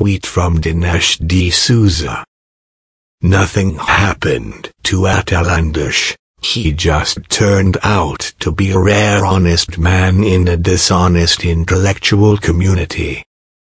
tweet from Dinesh D'Souza. Nothing happened to @AlanDersh. He just turned out to be a rare honest man in a dishonest intellectual community.